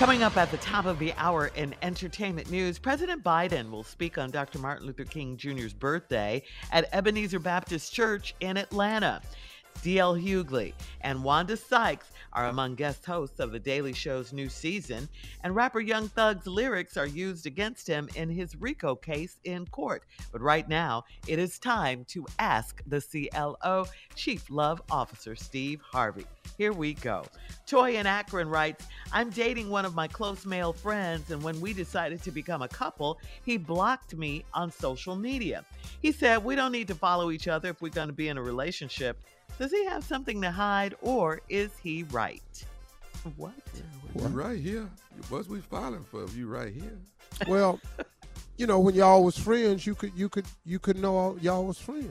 Coming up at the top of the hour in entertainment news, President Biden will speak on Dr. Martin Luther King Jr.'s birthday at Ebenezer Baptist Church in Atlanta. D.L. Hughley and Wanda Sykes are among guest hosts of The Daily Show's new season, and rapper Young Thug's lyrics are used against him in his RICO case in court. But right now, it is time to ask the CLO, Chief Love Officer Steve Harvey. Here we go. Toy in Akron writes I'm dating one of my close male friends, and when we decided to become a couple, he blocked me on social media. He said, We don't need to follow each other if we're going to be in a relationship. Does he have something to hide, or is he right? What? You right here. What's we filing for you right here? Well, you know, when y'all was friends, you could you could you could know y'all was friends.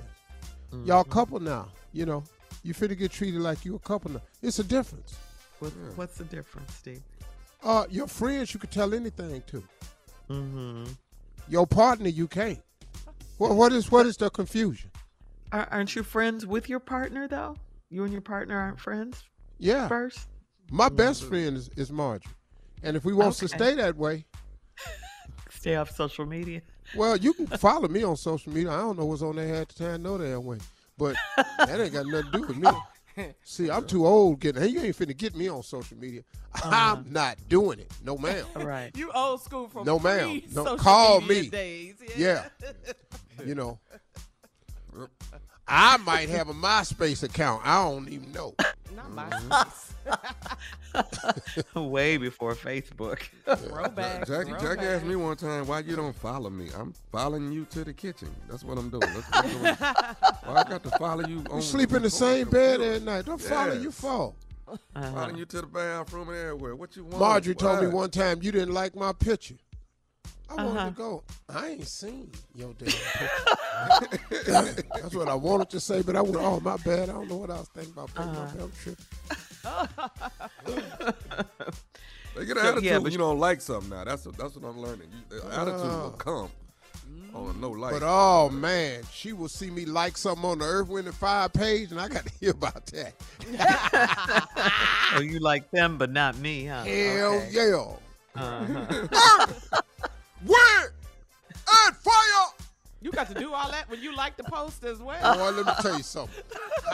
Y'all couple now. You know, you finna get treated like you a couple now. It's a difference. What, What's the difference, Steve? Uh, your friends you could tell anything to. Mm-hmm. Your partner you can't. What what is what is the confusion? Are, aren't you friends with your partner, though? You and your partner aren't friends Yeah. first? My best friend is, is Marjorie. And if we want to stay that way, Stay off social media. well, you can follow me on social media. I don't know what's on there at the time, no damn way. But that ain't got nothing to do with me. See, I'm too old getting. Hey, you ain't finna get me on social media. Uh-huh. I'm not doing it. No, ma'am. Right. You old school from No, ma'am. pre-social No, call media me. Days. Yeah. You know. I might have a MySpace account. I don't even know. Not my mm-hmm. Way before Facebook. throwback. Jackie, Jackie asked me one time why you don't follow me. I'm following you to the kitchen. That's what I'm doing. That's what I'm doing. Why I got to follow you? On You sleep in the same bed at night. Don't follow you fall. Following uh-huh. you to the bathroom and everywhere. What you want? Marjorie told me one time you didn't like my picture. I wanted Uh-huh. to go. I ain't seen your damn picture. That's what I wanted to say, but I went, oh, my bad. I don't know what I was thinking about. Baby. Uh-huh. My bad. I'm. They get an So, attitude yeah, when you don't like something now. That's that's what I'm learning. You, the attitude will Ah. come on a no like. But oh man, she will see me like something on the Earth, Wind, and Fire page, and I got to hear about that. oh, you like them, but not me, huh? Hell Okay. yeah. Uh-huh. You got to do all that when you like the post as well. Boy, let me tell you something.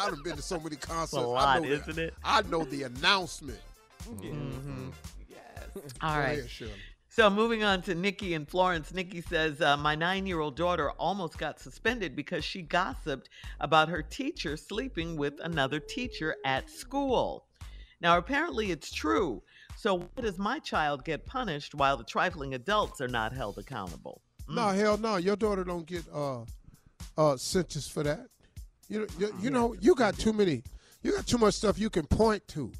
I've been to so many concerts. a I lot, know isn't the, it? I know the announcement. Mhm. Yes. All Go right. ahead, So moving on to Nikki and Florence. Nikki says, uh, My nine year old daughter almost got suspended because she gossiped about her teacher sleeping with another teacher at school. Now, apparently it's true. So, why does my child get punished while the trifling adults are not held accountable? No, hell no. Your daughter don't get uh uh sentenced for that. You know, you, you know, you got too many. You got too much stuff you can point to.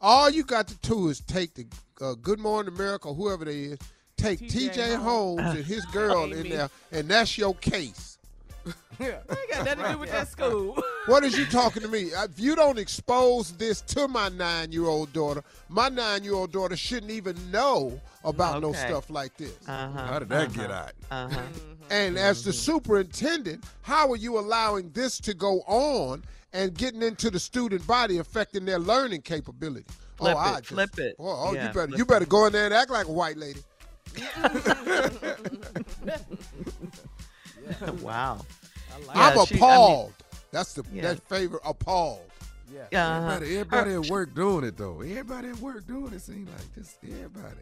All you got to do is take the uh, Good Morning America, whoever they is, take TJ. Holmes and his girl in there, and that's your case. Yeah, I got nothing to do with that school. What is you talking to me? If you don't expose this to my nine-year-old daughter, my nine-year-old daughter shouldn't even know about no stuff like this. Uh-huh. How did that get out? Uh-huh. And as the superintendent, how are you allowing this to go on and getting into the student body, affecting their learning capability? Flip oh, I it, just, flip it. Oh, oh, Yeah, you better you better go in there and act like a white lady. wow. I'm Yeah, she- I mean- appalled. That's the Yeah. that's favorite appalled. Yeah. uh-huh. Everybody, everybody at work doing it though. Everybody at work doing it seems like just everybody.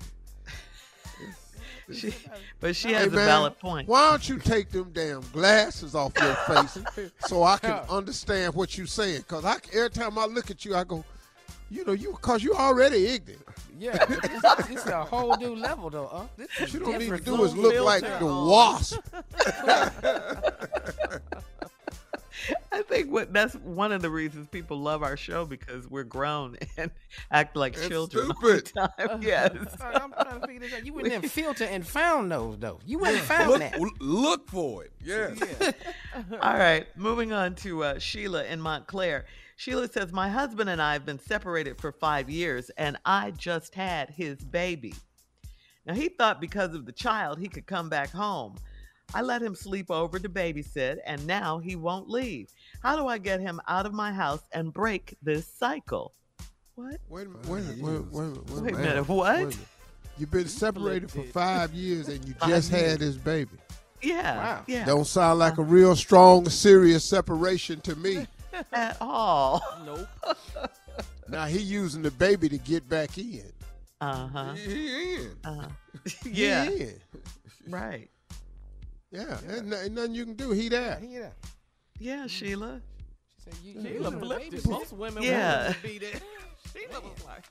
She, but she Hey, has a man, valid point. Why don't you take them damn glasses off your face so I can understand what you're saying? Cause I, every time I look at you, I go, you know, you cause you already ignorant. Yeah, but this, this is a whole new level, though. Huh? This is What you don't need to do is look like the wasp. I think what that's one of the reasons people love our show because we're grown and act like That's children stupid. all the time. Yes. Sorry, I'm trying to figure this out. You went in and filter and found those, though. You went and found Look, that. look for it. Yeah. All right, moving on to uh, Sheila in Montclair. Sheila says, My husband and I have been separated for five years, and I just had his baby. Now, he thought because of the child, he could come back home. I let him sleep over to babysit, and now he won't leave. How do I get him out of my house and break this cycle? What? Wait a minute, wait a minute, wait, wait, wait, wait, Wait a minute, what? Wait a minute. You've been separated for five years and you just years. had this baby. Yeah. Wow. Yeah. Don't sound like a real strong, serious separation to me. at all. Nope. Now he using the baby to get back in. Uh huh. He, he in. Uh-huh. He yeah. in. Right. Yeah, ain't, no- ain't nothing you can do. He there. Yeah. Yeah, Sheila. She said, you, Sheila you was a flipped it. babysitter. Most women Yeah. wanted to be there. Sheila was like,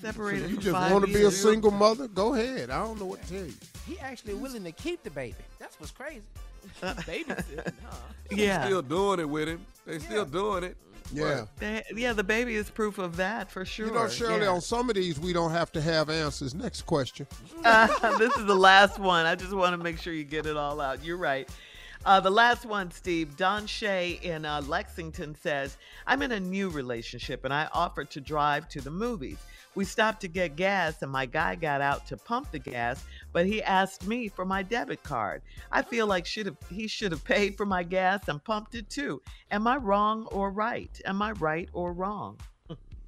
Separated You for just five want to be a years. single mother? Go ahead. I don't know what to tell you. He actually willing to keep the baby. That's what's crazy. Uh, babysitting, huh? Yeah. Still doing it with him. They still doing it. Yeah. They- yeah, the baby is proof of that for sure. You know, Shirley, yeah. on some of these, we don't have to have answers. Next question. Uh, this is the last one. I just want to make sure you get it all out. You're right. Uh, the last one, Steve. Don Shea in uh, Lexington says, I'm in a new relationship and I offered to drive to the movies. We stopped to get gas and my guy got out to pump the gas, but he asked me for my debit card. I feel like should have he should have paid for my gas and pumped it too. Am I wrong or right? Am I right or wrong?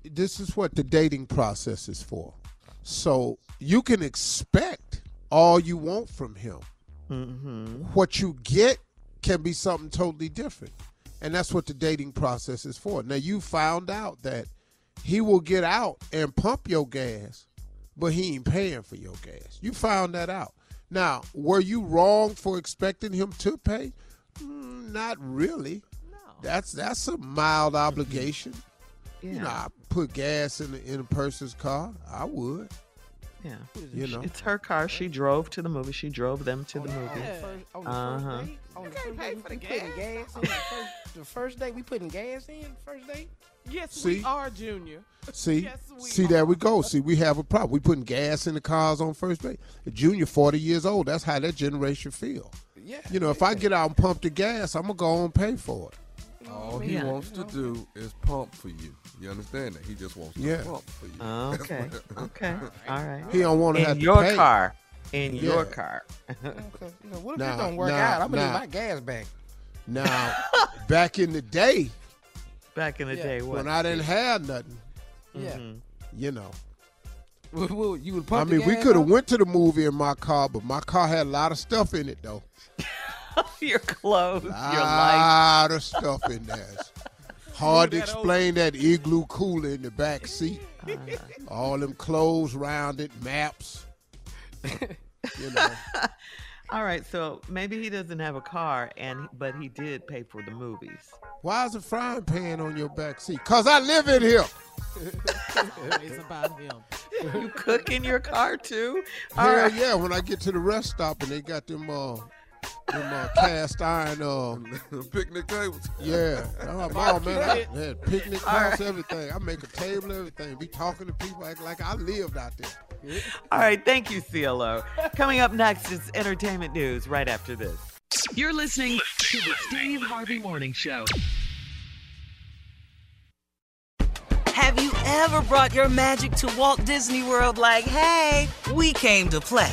This is what the dating process is for. So you can expect all you want from him. Mm-hmm. What you get can be something totally different. And that's what the dating process is for. Now, you found out that he will get out and pump your gas, but he ain't paying for your gas. You found that out. Now, were you wrong for expecting him to pay? Mm, not really. No. That's that's a mild obligation. Yeah. You know, I put gas in the, in a person's car. I would. Yeah. You know. It's her car. She drove to the movie. She drove them to the On movie. the first, on the Uh-huh. first the can't first pay for the we putting gas. gas in. The first, the first day, we putting gas in. First date. Yes, See? we are, Junior. See, Yes, we see, there we go. See, we have a problem. We putting gas in the cars on first base. Junior, forty years old. That's how that generation feel. Yeah. You know, if I get out and pump the gas, I'm gonna go on and pay for it. All he Yeah. wants to do is pump for you. You understand that? He just wants to Yeah. pump for you. Ah, That's Okay. Okay. All right. He don't want to have In to your pay. car. In Yeah. your car. Okay. You know, what if Nah, this don't work nah, out? I'm gonna nah. need my gas back. Now, back in the day Back in the Yeah. day, what? when I didn't have nothing, Yeah. Mm-hmm. you know, Well, well, you would I pump the mean, we could have went to the movie in my car, but my car had a lot of stuff in it though. your clothes, your life. lot of stuff in there. It's Hard to explain that igloo cooler in the back seat. Uh, All them clothes round it, maps. you know. All right, so maybe he doesn't have a car, and but he did pay for the movies. Why is a frying pan on your back seat? Cause I live in here. it's about him. You cook in your car too? All Hell right. yeah! When I get to the rest stop and they got them uh, them uh, cast iron uh, Picnic tables. yeah. Oh, man, man, I had picnic All house, right. everything. I make a table, everything. Be talking to people act like I lived out there. All right, thank you, CLO. Coming up next is entertainment news right after this. You're listening to the Steve Harvey Morning Show. Have you ever brought your magic to Walt Disney World like, hey, we came to play?